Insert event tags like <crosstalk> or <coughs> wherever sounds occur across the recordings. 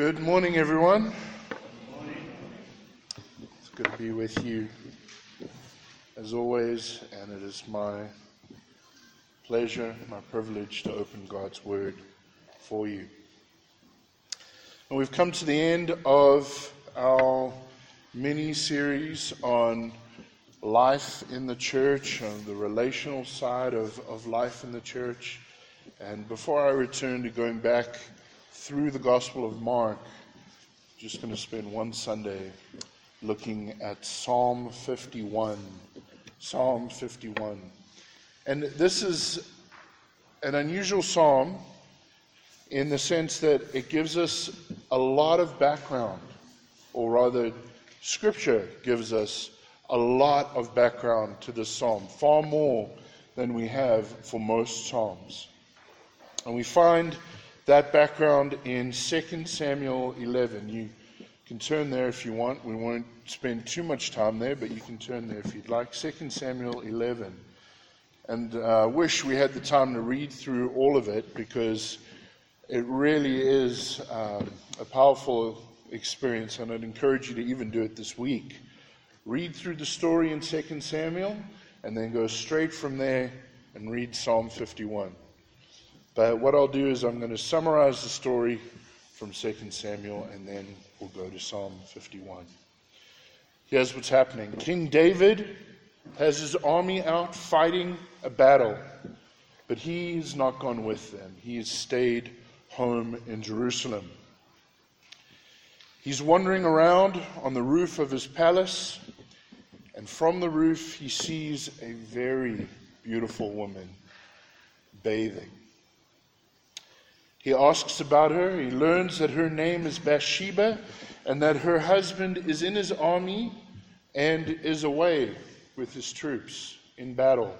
Good morning, everyone. It's good to be with you as always, and it is my pleasure, my privilege to open God's Word for you. And we've come to the end of our mini series on life in the church, on the relational side of, of life in the church. And before I return to going back through the Gospel of Mark, just going to spend one Sunday looking at Psalm 51. Psalm 51. And this is an unusual psalm in the sense that it gives us a lot of background, or rather, Scripture gives us a lot of background to this psalm, far more than we have for most psalms. And we find that background in 2 Samuel 11. You can turn there if you want. We won't spend too much time there, but you can turn there if you'd like. 2 Samuel 11. And I uh, wish we had the time to read through all of it because it really is um, a powerful experience, and I'd encourage you to even do it this week. Read through the story in 2 Samuel, and then go straight from there and read Psalm 51. But what I'll do is I'm going to summarize the story from 2 Samuel, and then we'll go to Psalm 51. Here's what's happening King David has his army out fighting a battle, but he has not gone with them. He has stayed home in Jerusalem. He's wandering around on the roof of his palace, and from the roof he sees a very beautiful woman bathing. He asks about her. He learns that her name is Bathsheba and that her husband is in his army and is away with his troops in battle.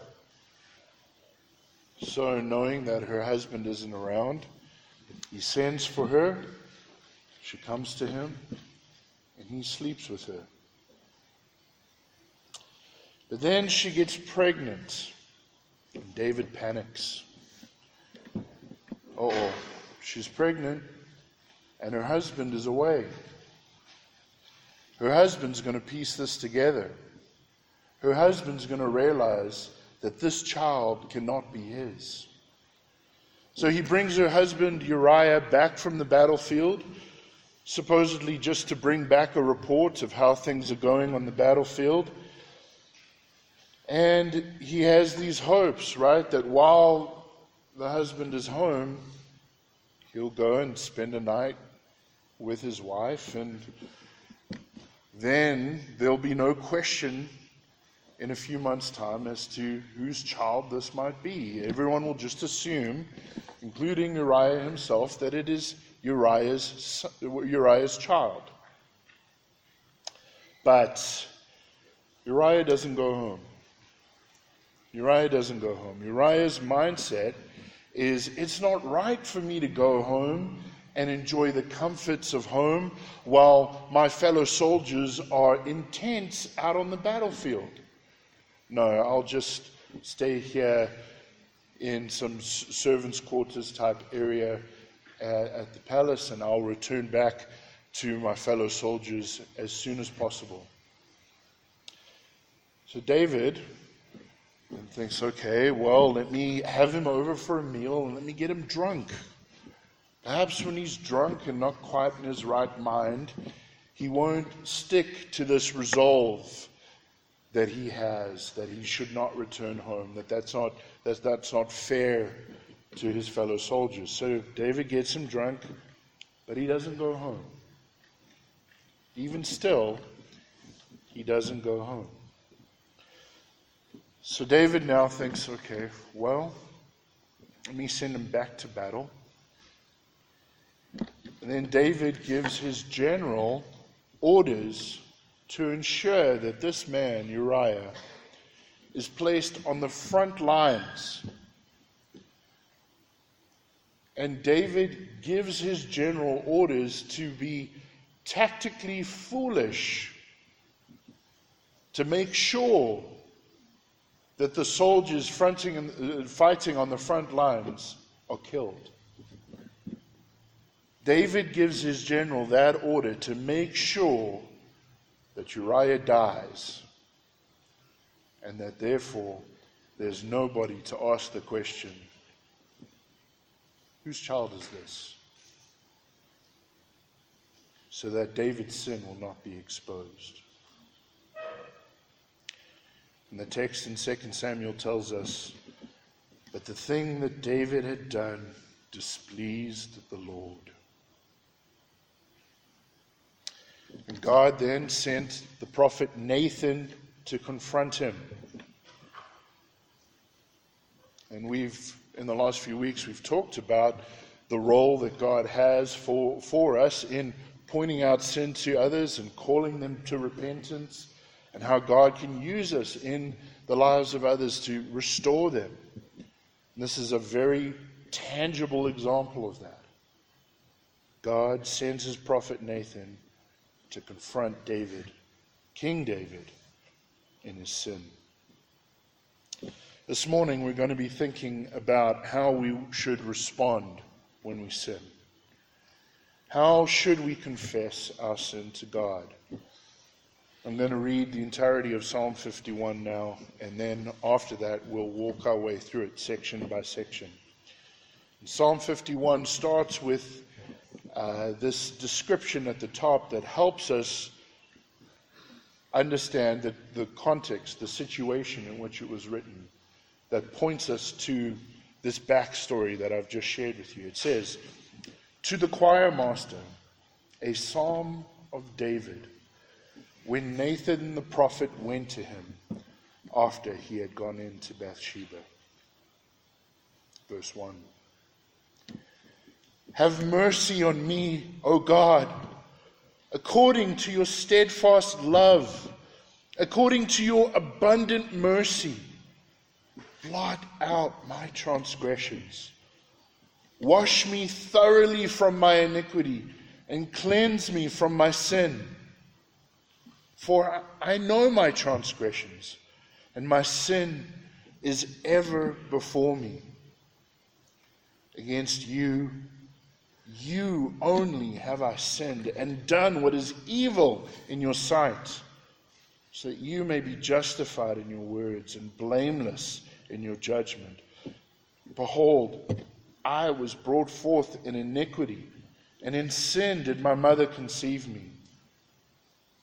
So, knowing that her husband isn't around, he sends for her. She comes to him, and he sleeps with her. But then she gets pregnant, and David panics. Oh, she's pregnant, and her husband is away. Her husband's going to piece this together. Her husband's going to realize that this child cannot be his. So he brings her husband Uriah back from the battlefield, supposedly just to bring back a report of how things are going on the battlefield. And he has these hopes, right, that while the husband is home, he'll go and spend a night with his wife, and then there'll be no question in a few months' time as to whose child this might be. Everyone will just assume, including Uriah himself, that it is Uriah's, Uriah's child. But Uriah doesn't go home. Uriah doesn't go home. Uriah's mindset is it's not right for me to go home and enjoy the comforts of home while my fellow soldiers are intense out on the battlefield. No, I'll just stay here in some servants' quarters type area uh, at the palace and I'll return back to my fellow soldiers as soon as possible. So David thinks, okay, well, let me have him over for a meal and let me get him drunk. Perhaps when he's drunk and not quite in his right mind, he won't stick to this resolve that he has, that he should not return home, that that's not, that that's not fair to his fellow soldiers. So David gets him drunk, but he doesn't go home. Even still, he doesn't go home. So David now thinks, okay, well, let me send him back to battle. And then David gives his general orders to ensure that this man, Uriah, is placed on the front lines. And David gives his general orders to be tactically foolish to make sure that the soldiers uh, fighting on the front lines are killed. David gives his general that order to make sure that Uriah dies and that therefore there's nobody to ask the question whose child is this? So that David's sin will not be exposed. And the text in 2 Samuel tells us, that the thing that David had done displeased the Lord. And God then sent the prophet Nathan to confront him. And we've, in the last few weeks, we've talked about the role that God has for, for us in pointing out sin to others and calling them to repentance, and how God can use us in the lives of others to restore them. And this is a very tangible example of that. God sends his prophet Nathan to confront David, King David, in his sin. This morning, we're going to be thinking about how we should respond when we sin. How should we confess our sin to God? I'm going to read the entirety of Psalm 51 now, and then after that, we'll walk our way through it section by section. Psalm 51 starts with uh, this description at the top that helps us understand the context, the situation in which it was written that points us to this backstory that I've just shared with you. It says, To the choir master, a psalm of David, when Nathan the prophet went to him after he had gone into Bathsheba. Verse 1. Have mercy on me, O God, according to your steadfast love, according to your abundant mercy Blot out my transgressions. Wash me thoroughly from my iniquity and cleanse me from my sin. For I know my transgressions, and my sin is ever before me. Against you, you only have I sinned and done what is evil in your sight, so that you may be justified in your words and blameless in your judgment. Behold, I was brought forth in iniquity, and in sin did my mother conceive me.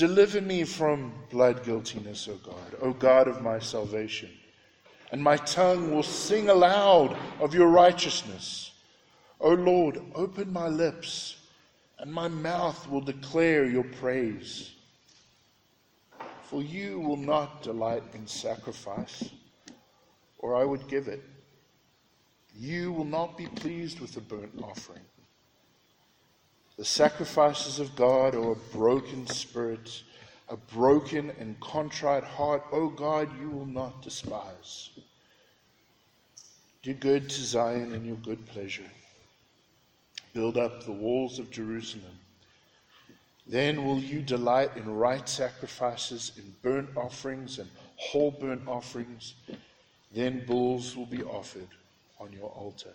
Deliver me from blood guiltiness, O God, O God of my salvation. And my tongue will sing aloud of your righteousness. O Lord, open my lips, and my mouth will declare your praise. For you will not delight in sacrifice or I would give it. You will not be pleased with the burnt offering. The sacrifices of God are a broken spirit, a broken and contrite heart. O oh God, you will not despise. Do good to Zion in your good pleasure. Build up the walls of Jerusalem. Then will you delight in right sacrifices, in burnt offerings and whole burnt offerings. Then bulls will be offered on your altar.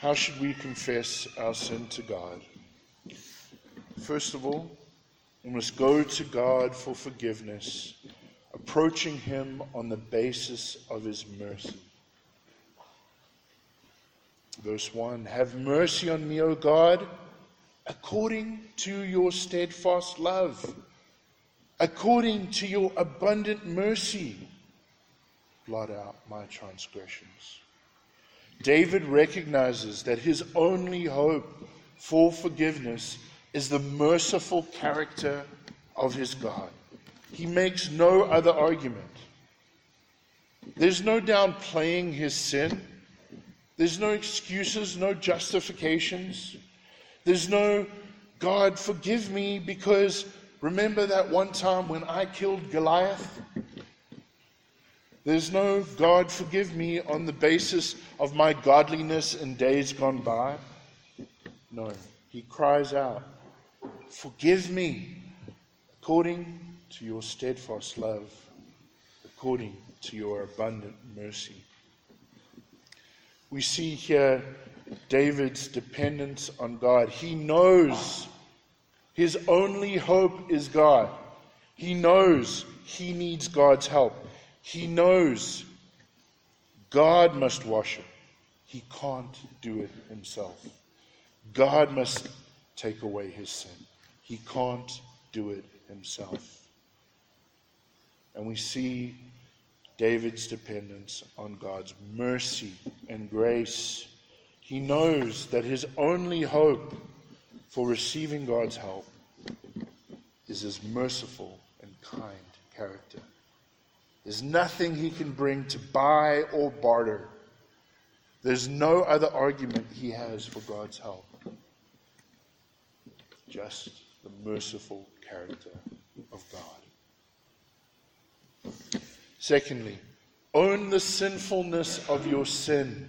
How should we confess our sin to God? First of all, we must go to God for forgiveness, approaching Him on the basis of His mercy. Verse 1 Have mercy on me, O God, according to your steadfast love, according to your abundant mercy. Blot out my transgressions. David recognizes that his only hope for forgiveness is the merciful character of his God. He makes no other argument. There's no downplaying his sin. There's no excuses, no justifications. There's no, God, forgive me because remember that one time when I killed Goliath? There's no, God, forgive me on the basis of my godliness in days gone by. No, he cries out, Forgive me according to your steadfast love, according to your abundant mercy we see here David's dependence on God. He knows his only hope is God. He knows he needs God's help. He knows God must wash him. He can't do it himself. God must take away his sin. He can't do it himself. And we see David's dependence on God's mercy and grace. He knows that his only hope for receiving God's help is his merciful and kind character. There's nothing he can bring to buy or barter. There's no other argument he has for God's help. Just the merciful character of God. Secondly, own the sinfulness of your sin.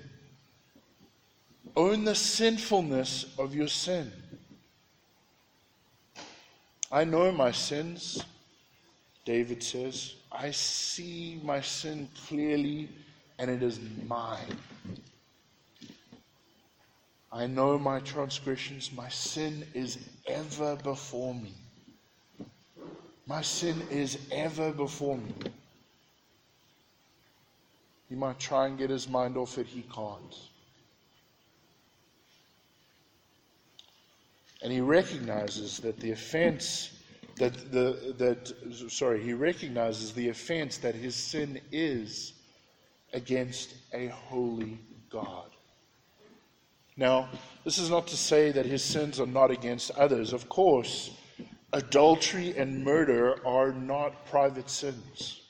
Own the sinfulness of your sin. I know my sins, David says. I see my sin clearly, and it is mine. I know my transgressions. My sin is ever before me. My sin is ever before me. He might try and get his mind off it, he can't. And he recognizes that the offense that the that sorry, he recognizes the offense that his sin is against a holy God. Now, this is not to say that his sins are not against others. Of course, adultery and murder are not private sins.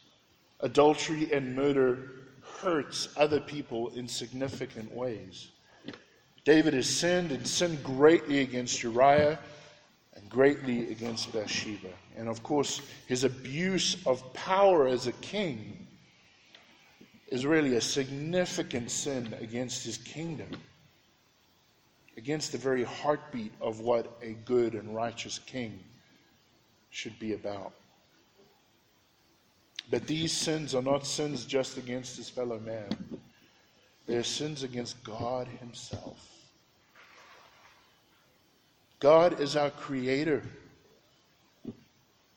Adultery and murder hurts other people in significant ways. David has sinned and sinned greatly against Uriah greatly against Bathsheba. And of course, his abuse of power as a king is really a significant sin against his kingdom, against the very heartbeat of what a good and righteous king should be about. But these sins are not sins just against his fellow man, they are sins against God Himself. God is our creator.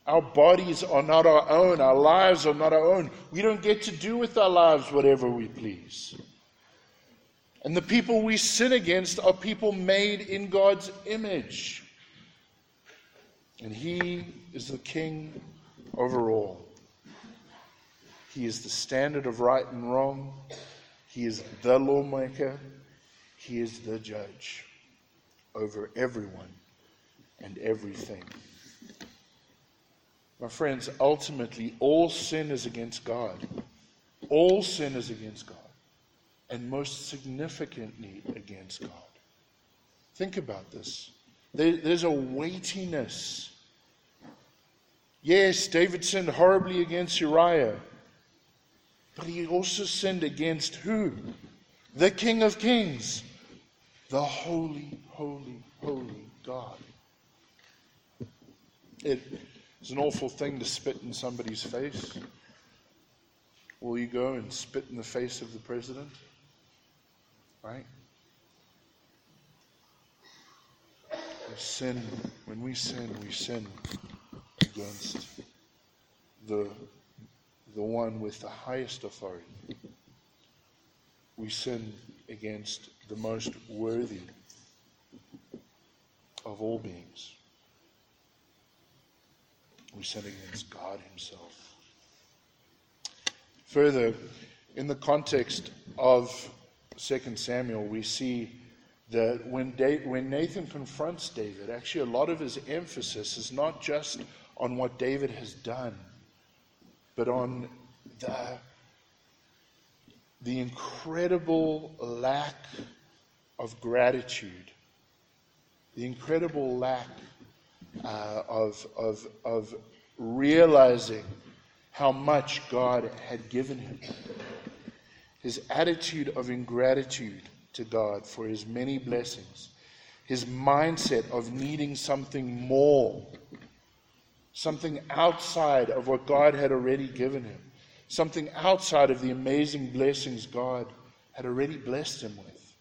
Our bodies are not our own. Our lives are not our own. We don't get to do with our lives whatever we please. And the people we sin against are people made in God's image. And He is the King over all. He is the standard of right and wrong. He is the lawmaker. He is the judge over everyone and everything. My friends, ultimately, all sin is against God. All sin is against God. And most significantly, against God. Think about this. There, there's a weightiness. Yes, David sinned horribly against Uriah. But he also sinned against who? The King of Kings, the holy, holy, holy God. It is an awful thing to spit in somebody's face. Will you go and spit in the face of the president? Right? We sin, when we sin, we sin against the the one with the highest authority. We sin against the most worthy of all beings. We sin against God Himself. Further, in the context of 2 Samuel, we see that when, when Nathan confronts David, actually a lot of his emphasis is not just on what David has done, but on the, the incredible lack of gratitude, the incredible lack uh, of, of, of realizing how much God had given him. His attitude of ingratitude to God for his many blessings, his mindset of needing something more, something outside of what God had already given him, something outside of the amazing blessings God had already blessed him with,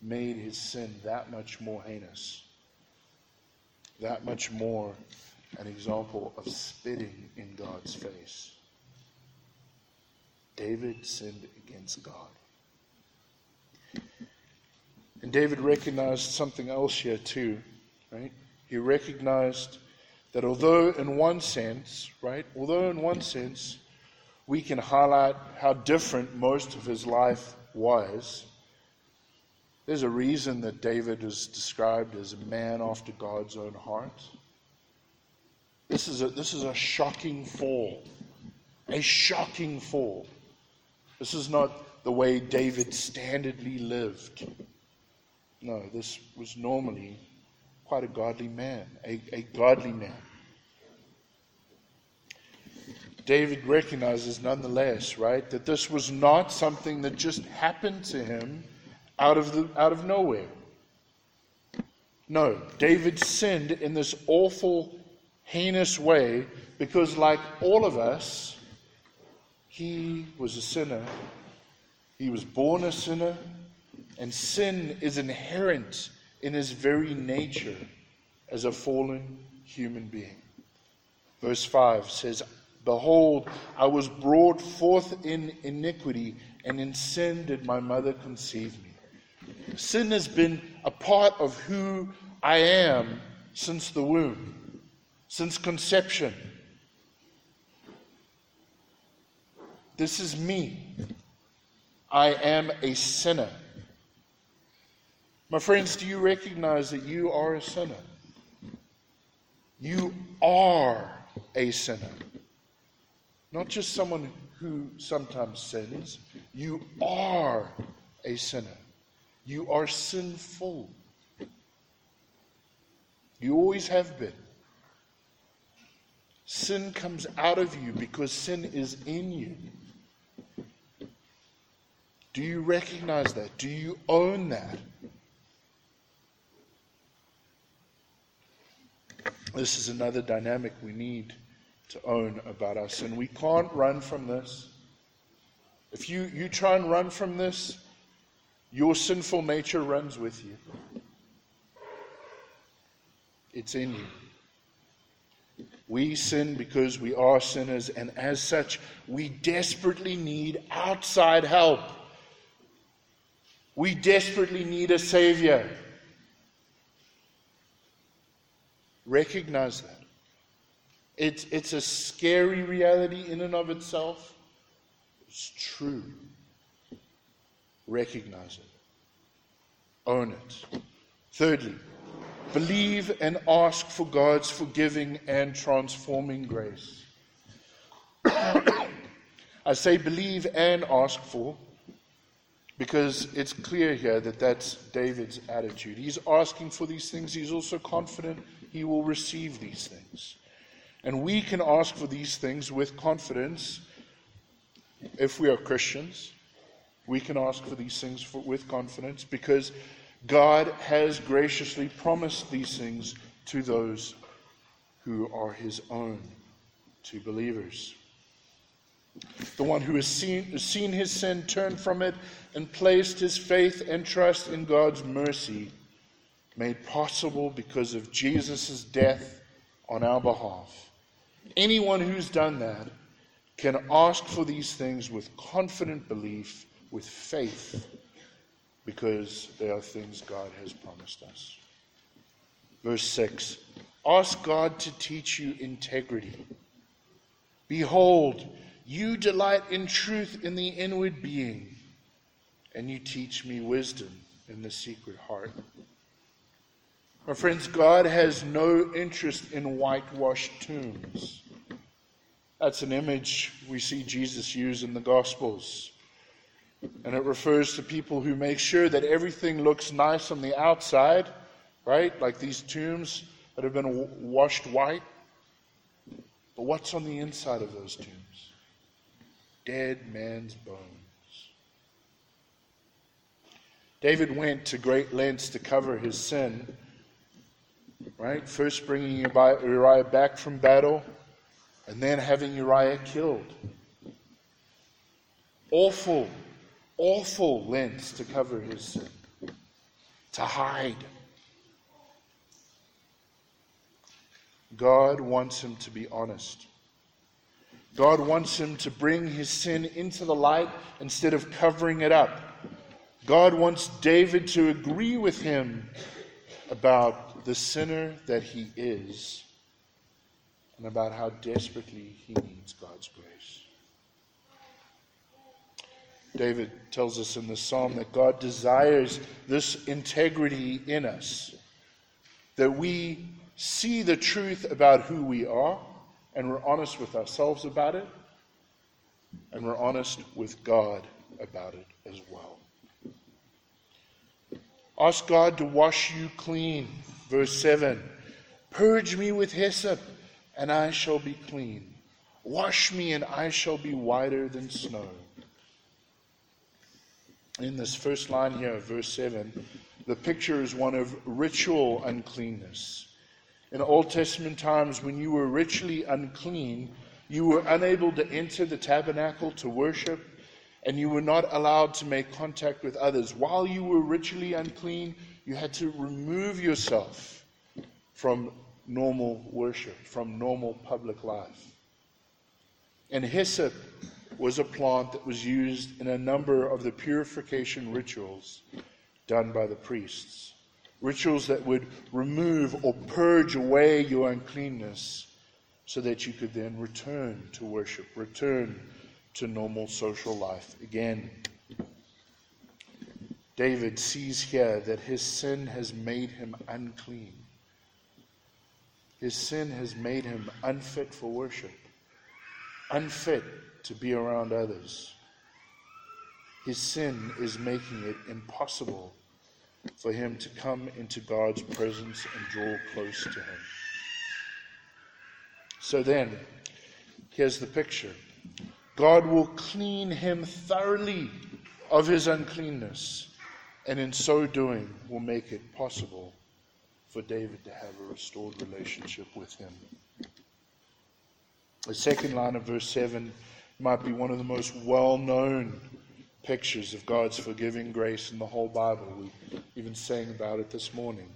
made his sin that much more heinous, that much more an example of spitting in God's face. David sinned against God. And David recognized something else here too, right? He recognized that although in one sense, right, although in one sense we can highlight how different most of his life was, there's a reason that David is described as a man after God's own heart. This is a, this is a shocking fall. A shocking fall. This is not the way David standardly lived. No, this was normally quite a godly man, a, a godly man. David recognizes nonetheless, right, that this was not something that just happened to him out of, the, out of nowhere. No, David sinned in this awful, heinous way because, like all of us, he was a sinner. He was born a sinner, and sin is inherent in his very nature as a fallen human being. Verse 5 says, Behold, I was brought forth in iniquity, and in sin did my mother conceive me. Sin has been a part of who I am since the womb, since conception. This is me. I am a sinner. My friends, do you recognize that you are a sinner? You are a sinner. Not just someone who sometimes sins. You are a sinner. You are sinful. You always have been. Sin comes out of you because sin is in you. Do you recognize that? Do you own that? This is another dynamic we need to own about us. And we can't run from this. If you, you try and run from this, your sinful nature runs with you. It's in you. We sin because we are sinners, and as such, we desperately need outside help. We desperately need a Savior. Recognize that. It's, it's a scary reality in and of itself. It's true. Recognize it. Own it. Thirdly, believe and ask for God's forgiving and transforming grace. <coughs> I say believe and ask for because it's clear here that that's David's attitude. He's asking for these things, he's also confident he will receive these things. And we can ask for these things with confidence if we are Christians. We can ask for these things for, with confidence because God has graciously promised these things to those who are his own, to believers. The one who has seen, seen his sin, turned from it, and placed his faith and trust in God's mercy made possible because of Jesus' death on our behalf. Anyone who's done that can ask for these things with confident belief, with faith because they are things God has promised us. Verse 6 Ask God to teach you integrity. Behold, you delight in truth in the inward being, and you teach me wisdom in the secret heart. My friends, God has no interest in whitewashed tombs. That's an image we see Jesus use in the Gospels. And it refers to people who make sure that everything looks nice on the outside, right? Like these tombs that have been washed white. But what's on the inside of those tombs? Dead man's bones. David went to great lengths to cover his sin, right? First bringing Uriah back from battle, and then having Uriah killed. Awful, awful lengths to cover his sin, to hide. God wants him to be honest. God wants him to bring his sin into the light instead of covering it up. God wants David to agree with him about the sinner that he is and about how desperately he needs God's grace. David tells us in the psalm that God desires this integrity in us, that we see the truth about who we are, and we're honest with ourselves about it, and we're honest with God about it as well. Ask God to wash you clean. Verse 7 Purge me with hyssop, and I shall be clean. Wash me, and I shall be whiter than snow. In this first line here, verse 7, the picture is one of ritual uncleanness. In Old Testament times, when you were ritually unclean, you were unable to enter the tabernacle to worship, and you were not allowed to make contact with others. While you were ritually unclean, you had to remove yourself from normal worship, from normal public life. And hyssop was a plant that was used in a number of the purification rituals done by the priests rituals that would remove or purge away your uncleanness so that you could then return to worship, return to normal social life again. David sees here that his sin has made him unclean. His sin has made him unfit for worship, unfit to be around others. His sin is making it impossible for him to come into God's presence and draw close to him. So then, here's the picture God will clean him thoroughly of his uncleanness, and in so doing, will make it possible for David to have a restored relationship with him. The second line of verse 7 might be one of the most well known pictures of God's forgiving grace in the whole Bible. We even sang about it this morning.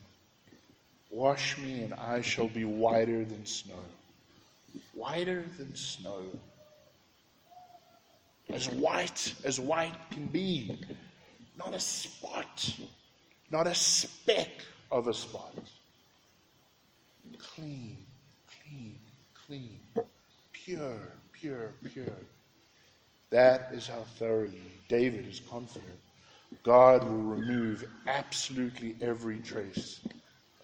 Wash me, and I shall be whiter than snow. Whiter than snow. As white as white can be. Not a spot, not a speck of a spot. Clean, clean, clean. Pure, pure, pure. That is how thoroughly David is confident God will remove absolutely every trace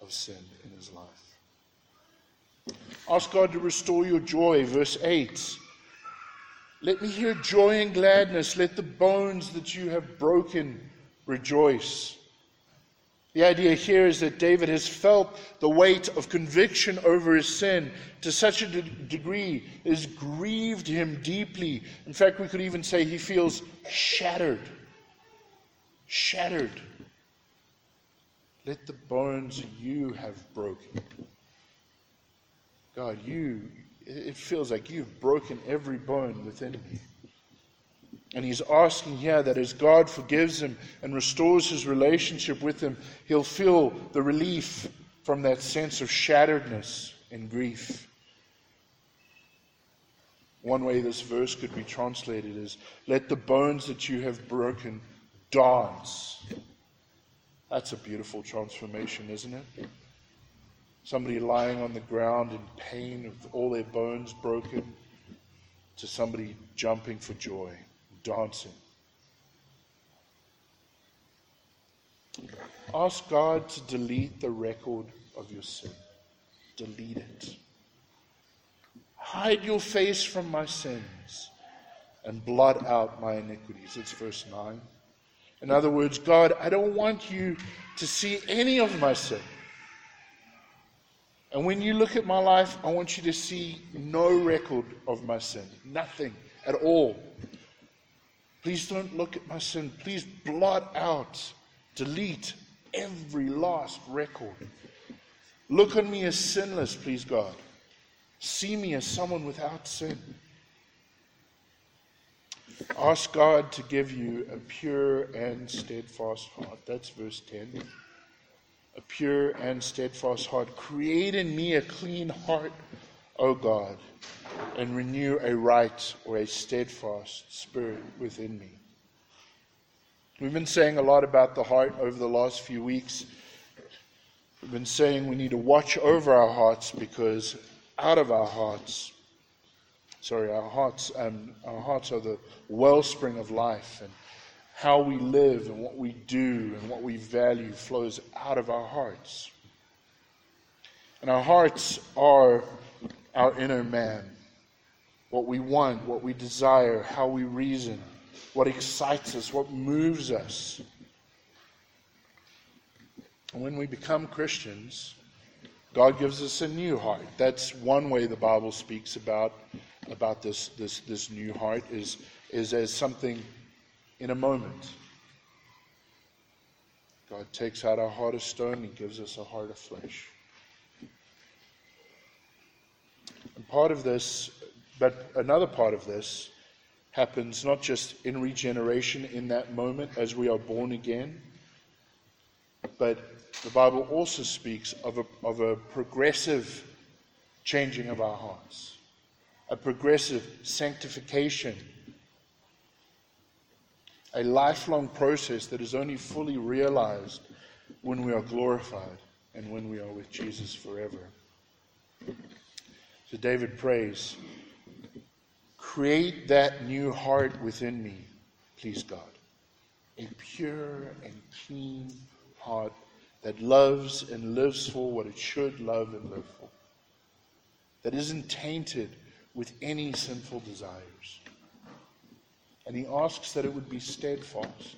of sin in his life. Ask God to restore your joy, verse 8. Let me hear joy and gladness. Let the bones that you have broken rejoice. The idea here is that David has felt the weight of conviction over his sin to such a de- degree it has grieved him deeply. In fact, we could even say he feels shattered. Shattered. Let the bones you have broken. God, you, it feels like you've broken every bone within me. And he's asking here that as God forgives him and restores his relationship with him, he'll feel the relief from that sense of shatteredness and grief. One way this verse could be translated is let the bones that you have broken dance. That's a beautiful transformation, isn't it? Somebody lying on the ground in pain with all their bones broken to somebody jumping for joy, dancing. Ask God to delete the record of your sin. Delete it. Hide your face from my sins and blot out my iniquities. It's verse 9. In other words, God, I don't want you to see any of my sin. And when you look at my life, I want you to see no record of my sin. Nothing at all. Please don't look at my sin. Please blot out, delete every last record. Look on me as sinless, please, God. See me as someone without sin. Ask God to give you a pure and steadfast heart. That's verse 10. A pure and steadfast heart. Create in me a clean heart, O God, and renew a right or a steadfast spirit within me. We've been saying a lot about the heart over the last few weeks. We've been saying we need to watch over our hearts because out of our hearts, sorry, our hearts, um, our hearts are the wellspring of life, and how we live and what we do and what we value flows out of our hearts. And our hearts are our inner man, what we want, what we desire, how we reason, what excites us, what moves us. And when we become Christians, God gives us a new heart. That's one way the Bible speaks about, about this, this, this new heart is, is as something in a moment. God takes out our heart of stone and gives us a heart of flesh. And part of this, but another part of this happens not just in regeneration in that moment as we are born again, but the Bible also speaks of a, of a progressive changing of our hearts, a progressive sanctification, a lifelong process that is only fully realized when we are glorified and when we are with Jesus forever. So David prays, Create that new heart within me, please God, a pure and clean heart that loves and lives for what it should love and live for, that isn't tainted with any sinful desires. And he asks that it would be steadfast.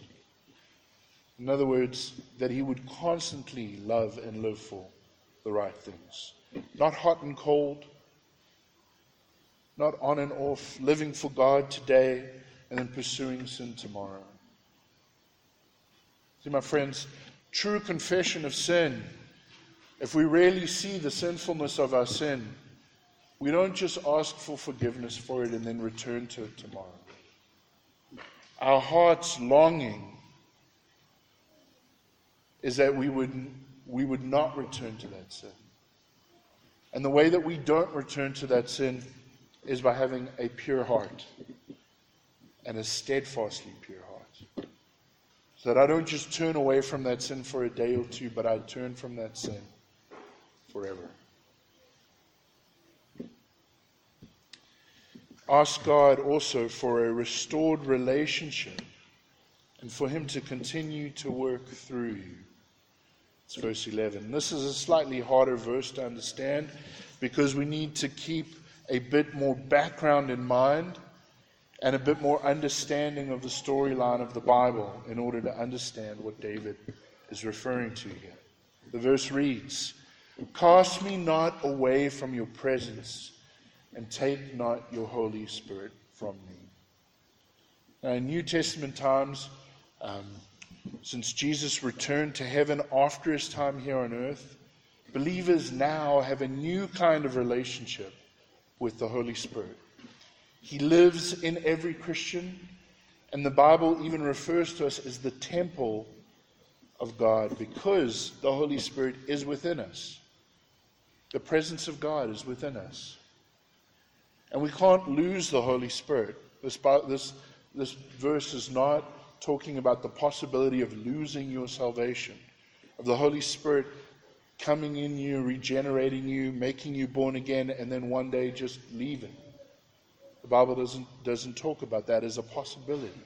In other words, that he would constantly love and live for the right things. Not hot and cold, not on and off, living for God today and then pursuing sin tomorrow. See, my friends, true confession of sin, if we really see the sinfulness of our sin, we don't just ask for forgiveness for it and then return to it tomorrow. Our heart's longing is that we would, we would not return to that sin. And the way that we don't return to that sin is by having a pure heart and a steadfastly pure heart. So that I don't just turn away from that sin for a day or two, but I turn from that sin forever. Ask God also for a restored relationship and for Him to continue to work through you. It's verse 11. This is a slightly harder verse to understand because we need to keep a bit more background in mind and a bit more understanding of the storyline of the Bible in order to understand what David is referring to here. The verse reads Cast me not away from your presence, and take not your Holy Spirit from me. Now, in New Testament times, um, since Jesus returned to heaven after his time here on earth, believers now have a new kind of relationship with the Holy Spirit. He lives in every Christian, and the Bible even refers to us as the temple of God because the Holy Spirit is within us. The presence of God is within us. And we can't lose the Holy Spirit. This, this, this verse is not talking about the possibility of losing your salvation, of the Holy Spirit coming in you, regenerating you, making you born again, and then one day just leaving. The Bible doesn't, doesn't talk about that as a possibility.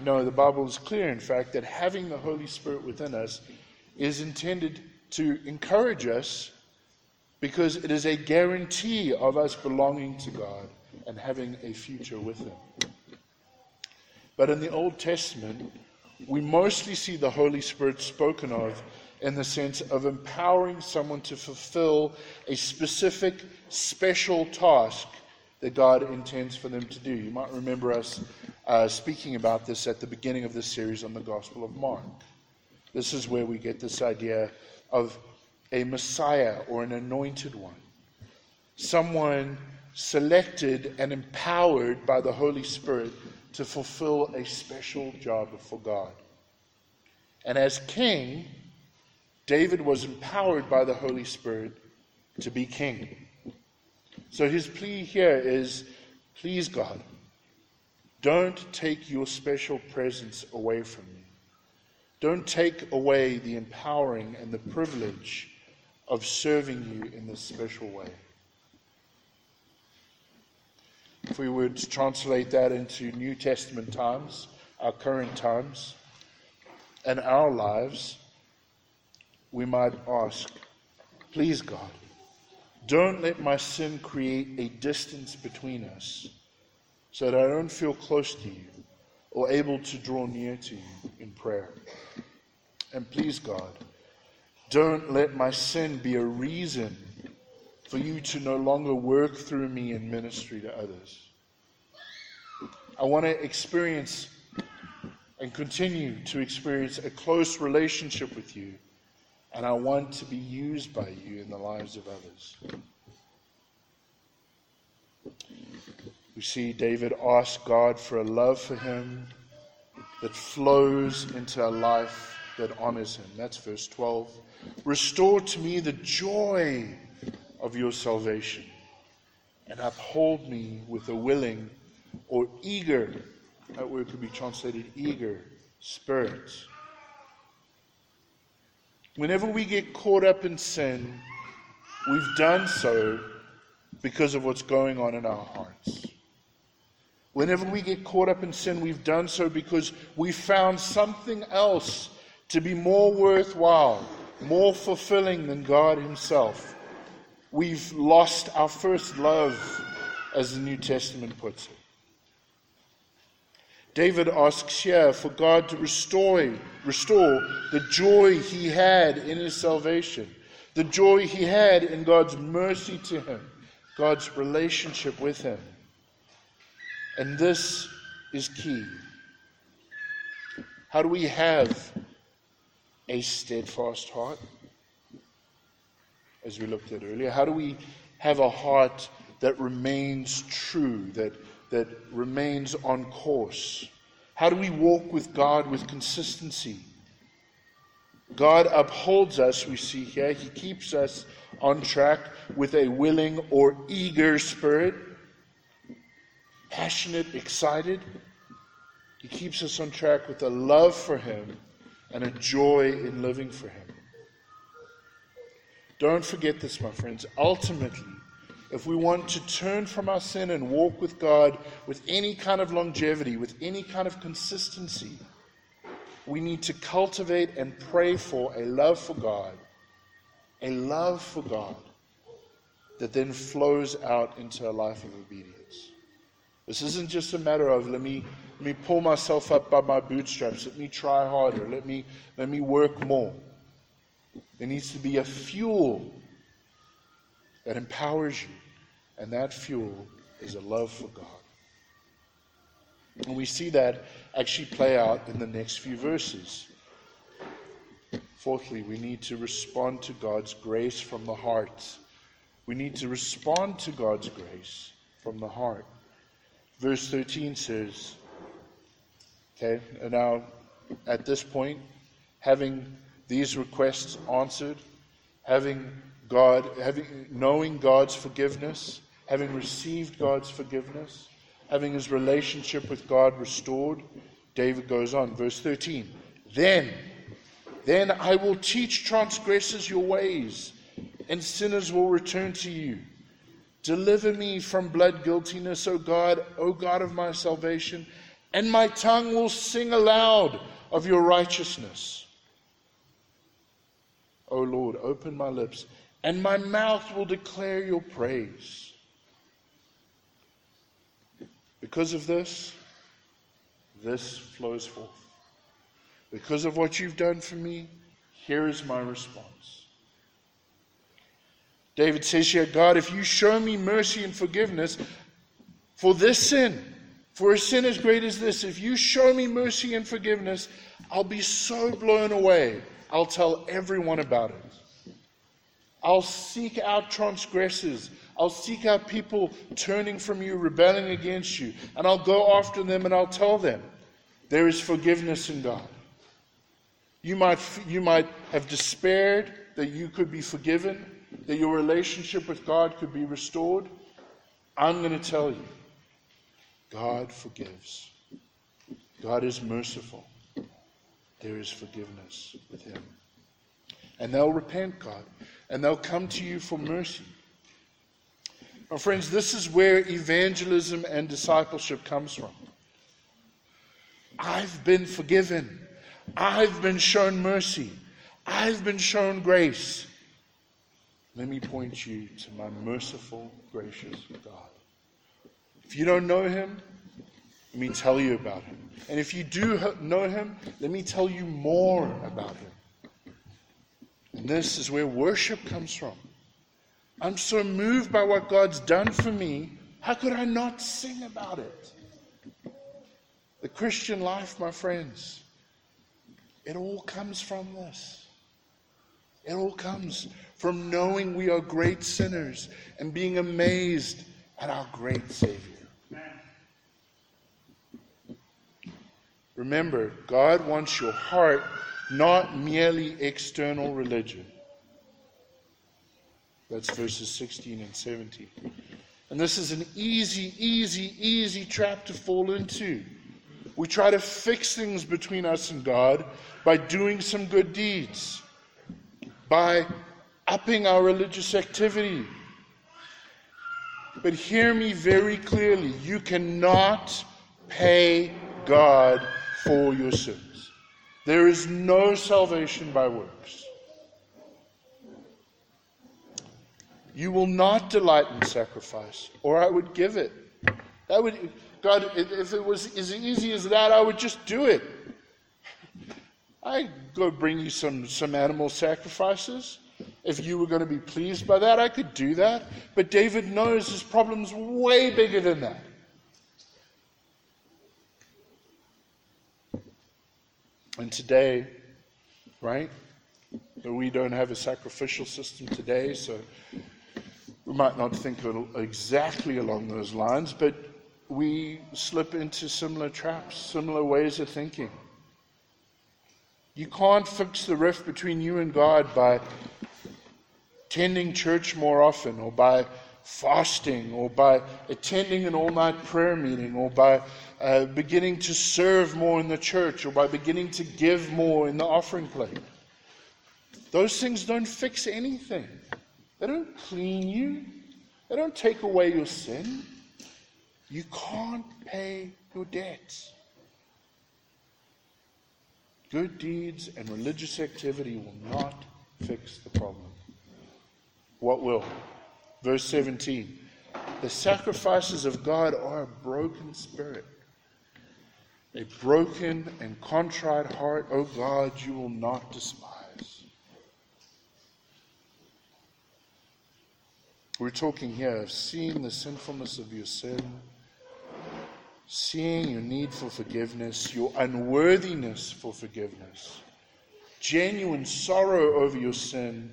No, the Bible is clear, in fact, that having the Holy Spirit within us is intended to encourage us because it is a guarantee of us belonging to God and having a future with Him. But in the Old Testament, we mostly see the Holy Spirit spoken of in the sense of empowering someone to fulfill a specific, special task that God intends for them to do. You might remember us uh, speaking about this at the beginning of this series on the Gospel of Mark. This is where we get this idea of a Messiah or an anointed one, someone selected and empowered by the Holy Spirit to fulfill a special job for God. And as king, David was empowered by the Holy Spirit to be king. So his plea here is please, God, don't take your special presence away from me. Don't take away the empowering and the privilege of serving you in this special way. If we would translate that into New Testament times, our current times, and our lives, we might ask, please, God, don't let my sin create a distance between us so that I don't feel close to you or able to draw near to you in prayer. And please, God, don't let my sin be a reason for you to no longer work through me in ministry to others. I want to experience and continue to experience a close relationship with you, and I want to be used by you in the lives of others. We see David ask God for a love for him that flows into a life that honors him. That's verse 12. Restore to me the joy of your salvation and uphold me with a willing or eager, that word could be translated eager, spirit. Whenever we get caught up in sin, we've done so because of what's going on in our hearts. Whenever we get caught up in sin, we've done so because we found something else to be more worthwhile, more fulfilling than God Himself. We've lost our first love, as the New Testament puts it. David asks here for God to restore, restore the joy he had in his salvation, the joy he had in God's mercy to him, God's relationship with him. And this is key. How do we have a steadfast heart? As we looked at earlier, how do we have a heart that remains true, that, that remains on course? How do we walk with God with consistency? God upholds us, we see here. He keeps us on track with a willing or eager spirit passionate, excited. He keeps us on track with a love for Him and a joy in living for Him. Don't forget this, my friends. Ultimately, if we want to turn from our sin and walk with God with any kind of longevity, with any kind of consistency, we need to cultivate and pray for a love for God, a love for God that then flows out into a life of obedience. This isn't just a matter of let me let me pull myself up by my bootstraps, let me try harder, let me let me work more. There needs to be a fuel that empowers you, and that fuel is a love for God. And we see that actually play out in the next few verses. Fourthly, we need to respond to God's grace from the heart. We need to respond to God's grace from the heart. Verse 13 says, okay, and now at this point, having these requests answered, having God, having knowing God's forgiveness, having received God's forgiveness, having his relationship with God restored, David goes on, verse 13. Then, then I will teach transgressors your ways, and sinners will return to you. Deliver me from blood guiltiness, O God, O God of my salvation, and my tongue will sing aloud of your righteousness. O Lord, open my lips, and my mouth will declare your praise. Because of this, this flows forth. Because of what you've done for me, here is my response. David says here, God, if you show me mercy and forgiveness for this sin, for a sin as great as this, if you show me mercy and forgiveness, I'll be so blown away. I'll tell everyone about it. I'll seek out transgressors. I'll seek out people turning from you, rebelling against you, and I'll go after them and I'll tell them there is forgiveness in God. You might, you might have despaired that you could be forgiven, that your relationship with God could be restored. I'm going to tell you God forgives. God is merciful. There is forgiveness with Him. And they'll repent, God, and they'll come to you for mercy. My friends, this is where evangelism and discipleship comes from. I've been forgiven. I've been shown mercy. I've been shown grace. Let me point you to my merciful, gracious God. If you don't know him, let me tell you about him. And if you do know him, let me tell you more about him. And this is where worship comes from. I'm so moved by what God's done for me. How could I not sing about it? The Christian life, my friends, it all comes from this. It all comes from knowing we are great sinners and being amazed at our great Savior. Remember, God wants your heart, not merely external religion. That's verses 16 and 17. And this is an easy, easy, easy trap to fall into. We try to fix things between us and God by doing some good deeds, by upping our religious activity. But hear me very clearly you cannot pay God for your sins. There is no salvation by works. You will not delight in sacrifice, or I would give it. That would God, if it was as easy as that, I would just do it. I go bring you some, some animal sacrifices. If you were going to be pleased by that, I could do that. But David knows his problem's way bigger than that. And today, right? We don't have a sacrificial system today, so we might not think exactly along those lines, but we slip into similar traps, similar ways of thinking. You can't fix the rift between you and God by attending church more often or by fasting or by attending an all night prayer meeting or by uh, beginning to serve more in the church or by beginning to give more in the offering plate. Those things don't fix anything, they don't clean you, they don't take away your sin. You can't pay your debts. Good deeds and religious activity will not fix the problem. What will? Verse 17 The sacrifices of God are a broken spirit. A broken and contrite heart, O God, you will not despise. We're talking here of seeing the sinfulness of your sin seeing your need for forgiveness, your unworthiness for forgiveness, genuine sorrow over your sin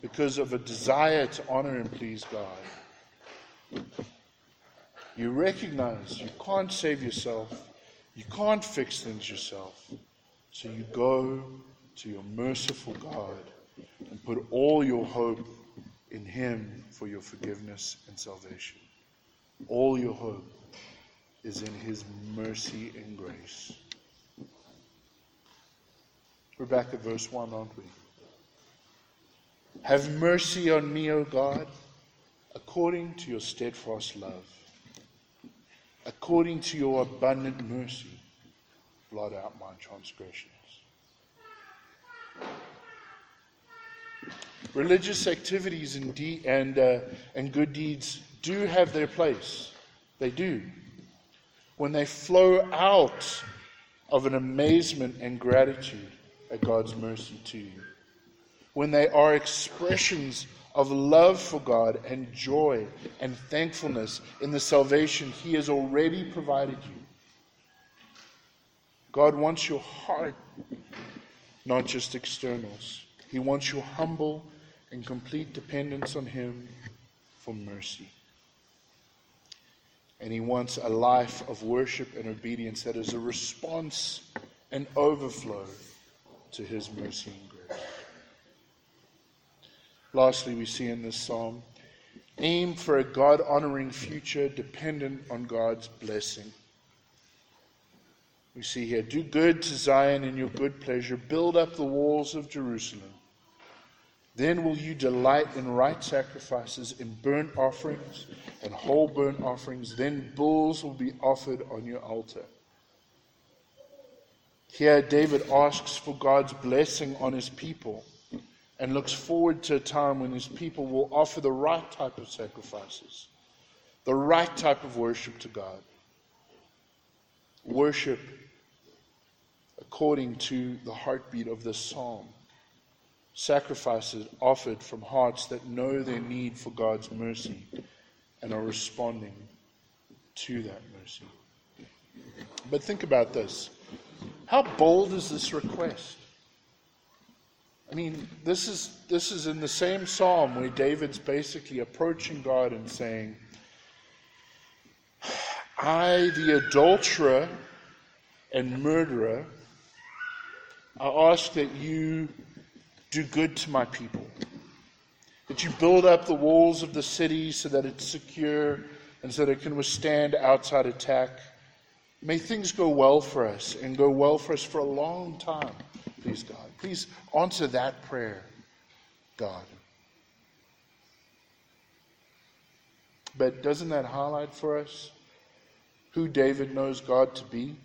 because of a desire to honor and please God. You recognize you can't save yourself, you can't fix things yourself. So you go to your merciful God and put all your hope in Him for your forgiveness and salvation. All your hope is in his mercy and grace. We're back at verse 1, aren't we? Have mercy on me, O God, according to your steadfast love. According to your abundant mercy, blot out my transgressions. Religious activities and, de- and, uh, and good deeds do have their place. They do. When they flow out of an amazement and gratitude at God's mercy to you. When they are expressions of love for God and joy and thankfulness in the salvation He has already provided you. God wants your heart, not just externals. He wants your humble and complete dependence on Him for mercy. And He wants a life of worship and obedience that is a response and overflow to His mercy. Lastly, we see in this psalm aim for a God honoring future dependent on God's blessing. We see here do good to Zion in your good pleasure, build up the walls of Jerusalem. Then will you delight in right sacrifices, in burnt offerings and whole burnt offerings. Then bulls will be offered on your altar. Here, David asks for God's blessing on his people and looks forward to a time when his people will offer the right type of sacrifices, the right type of worship to God. Worship according to the heartbeat of this psalm. Sacrifices offered from hearts that know their need for God's mercy and are responding to that mercy. But think about this. How bold is this request? I mean, this is, this is in the same psalm where David's basically approaching God and saying, I, the adulterer and murderer, I ask that you do good to my people, that you build up the walls of the city so that it's secure and so that it can withstand outside attack. May things go well for us and go well for us for a long time, please, God. Please answer that prayer, God. But doesn't that highlight for us who David knows God to be?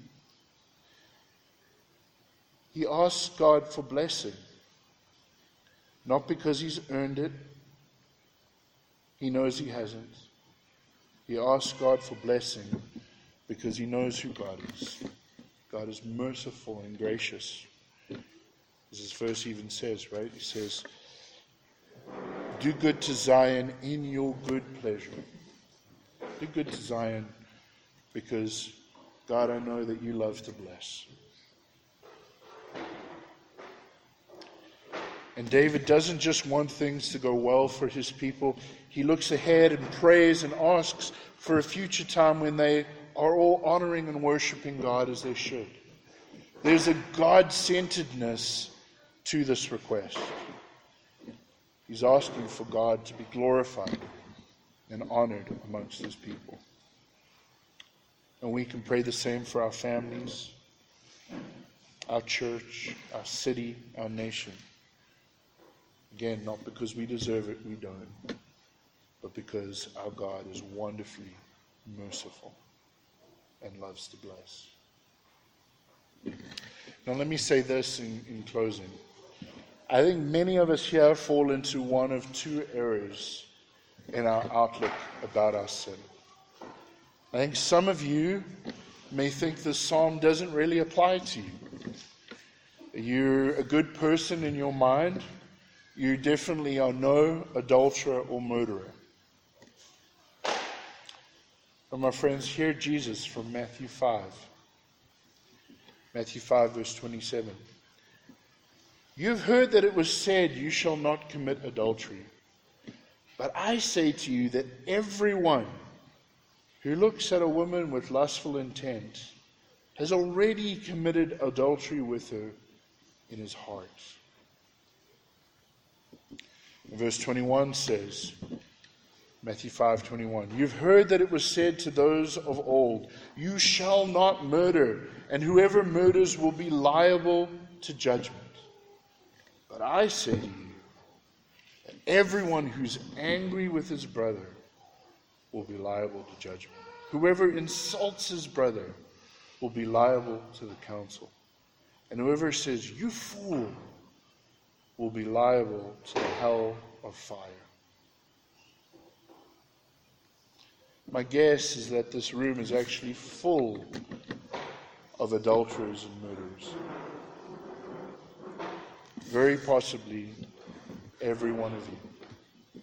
He asks God for blessing, not because he's earned it. He knows he hasn't. He asks God for blessing because he knows who God is. God is merciful and gracious. As this verse even says, right? He says, Do good to Zion in your good pleasure. Do good to Zion because, God, I know that you love to bless. And David doesn't just want things to go well for his people. He looks ahead and prays and asks for a future time when they are all honoring and worshiping God as they should. There's a God centeredness to this request. He's asking for God to be glorified and honored amongst his people. And we can pray the same for our families, our church, our city, our nation. Again, not because we deserve it, we don't, but because our God is wonderfully merciful and loves to bless. Now, let me say this in, in closing. I think many of us here fall into one of two errors in our outlook about our sin. I think some of you may think this psalm doesn't really apply to you. You're a good person in your mind. You definitely are no adulterer or murderer. But my friends, hear Jesus from Matthew 5. Matthew 5, verse 27. You've heard that it was said, You shall not commit adultery. But I say to you that everyone who looks at a woman with lustful intent has already committed adultery with her in his heart. Verse 21 says, Matthew 5:21. You've heard that it was said to those of old, you shall not murder, and whoever murders will be liable to judgment. But I say to you that everyone who's angry with his brother will be liable to judgment. Whoever insults his brother will be liable to the council. And whoever says, You fool, will be liable to the hell of fire. My guess is that this room is actually full of adulterers and murderers. Very possibly every one of you.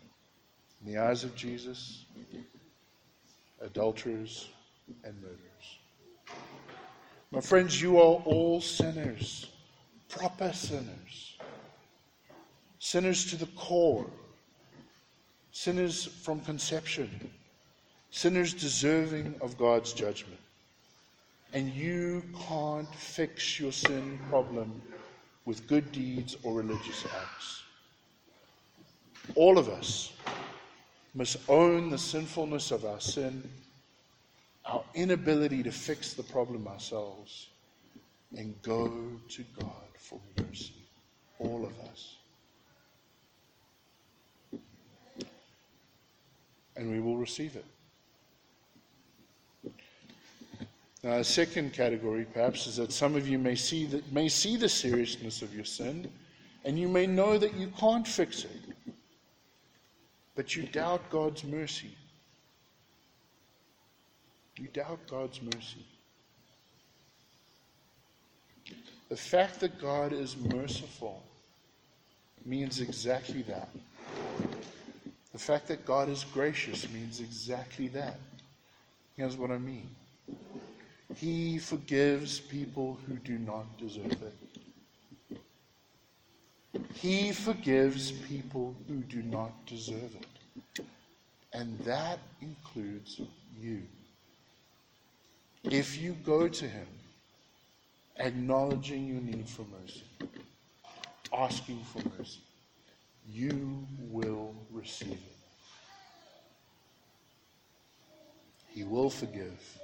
In the eyes of Jesus, adulterers and murderers. My friends, you are all sinners, proper sinners, sinners to the core, sinners from conception, sinners deserving of God's judgment. And you can't fix your sin problem with good deeds or religious acts. All of us must own the sinfulness of our sin our inability to fix the problem ourselves and go to God for mercy. All of us. And we will receive it. Now, a second category, perhaps, is that some of you may see, may see the seriousness of your sin, and you may know that you can't fix it, but you doubt God's mercy. You doubt God's mercy. The fact that God is merciful means exactly that. The fact that God is gracious means exactly that. Here's what I mean He forgives people who do not deserve it. He forgives people who do not deserve it. And that includes you. If you go to Him, acknowledging your need for mercy, asking for mercy, you will receive it. He will forgive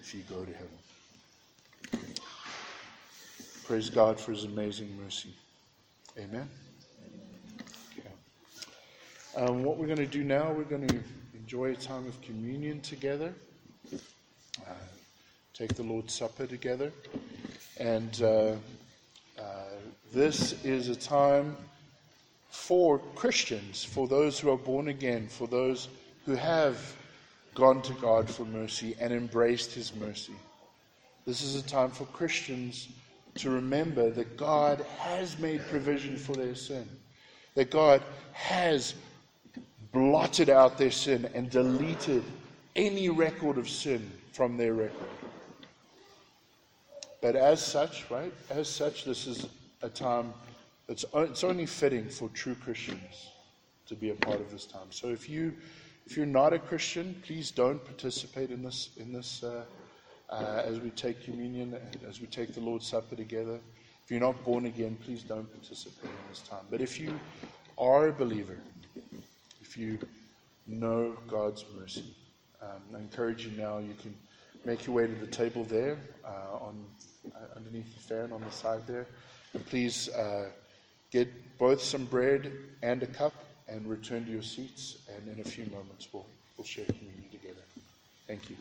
if you go to heaven. Praise God for His amazing mercy. Amen. Okay. Um, what we're going to do now, we're going to enjoy a time of communion together uh, take the Lord's Supper together. And uh, uh, this is a time for Christians, for those who are born again, for those who have gone to God for mercy and embraced His mercy. This is a time for Christians to remember that God has made provision for their sin, that God has blotted out their sin and deleted any record of sin from their record. But as such, right, as such, this is a time that's it's only fitting for true Christians to be a part of this time. So if you if you're not a Christian, please don't participate in this in this uh, uh, as we take communion, as we take the Lord's Supper together. If you're not born again, please don't participate in this time. But if you are a believer, if you know God's mercy, um, I encourage you now. You can make your way to the table there, uh, on uh, underneath the fan on the side there, and please uh, get both some bread and a cup, and return to your seats. And in a few moments, we'll we'll share communion together. Thank you.